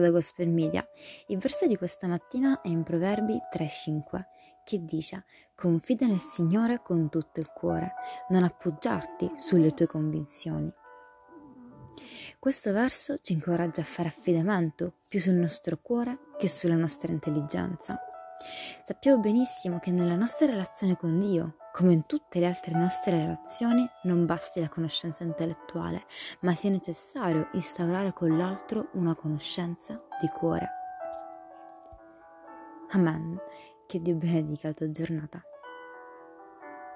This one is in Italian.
Da Gospel Media. Il verso di questa mattina è in Proverbi 3:5 che dice: Confida nel Signore con tutto il cuore, non appoggiarti sulle tue convinzioni. Questo verso ci incoraggia a fare affidamento più sul nostro cuore che sulla nostra intelligenza. Sappiamo benissimo che nella nostra relazione con Dio, come in tutte le altre nostre relazioni, non basti la conoscenza intellettuale, ma sia necessario instaurare con l'altro una conoscenza di cuore. Amen. Che Dio benedica la tua giornata.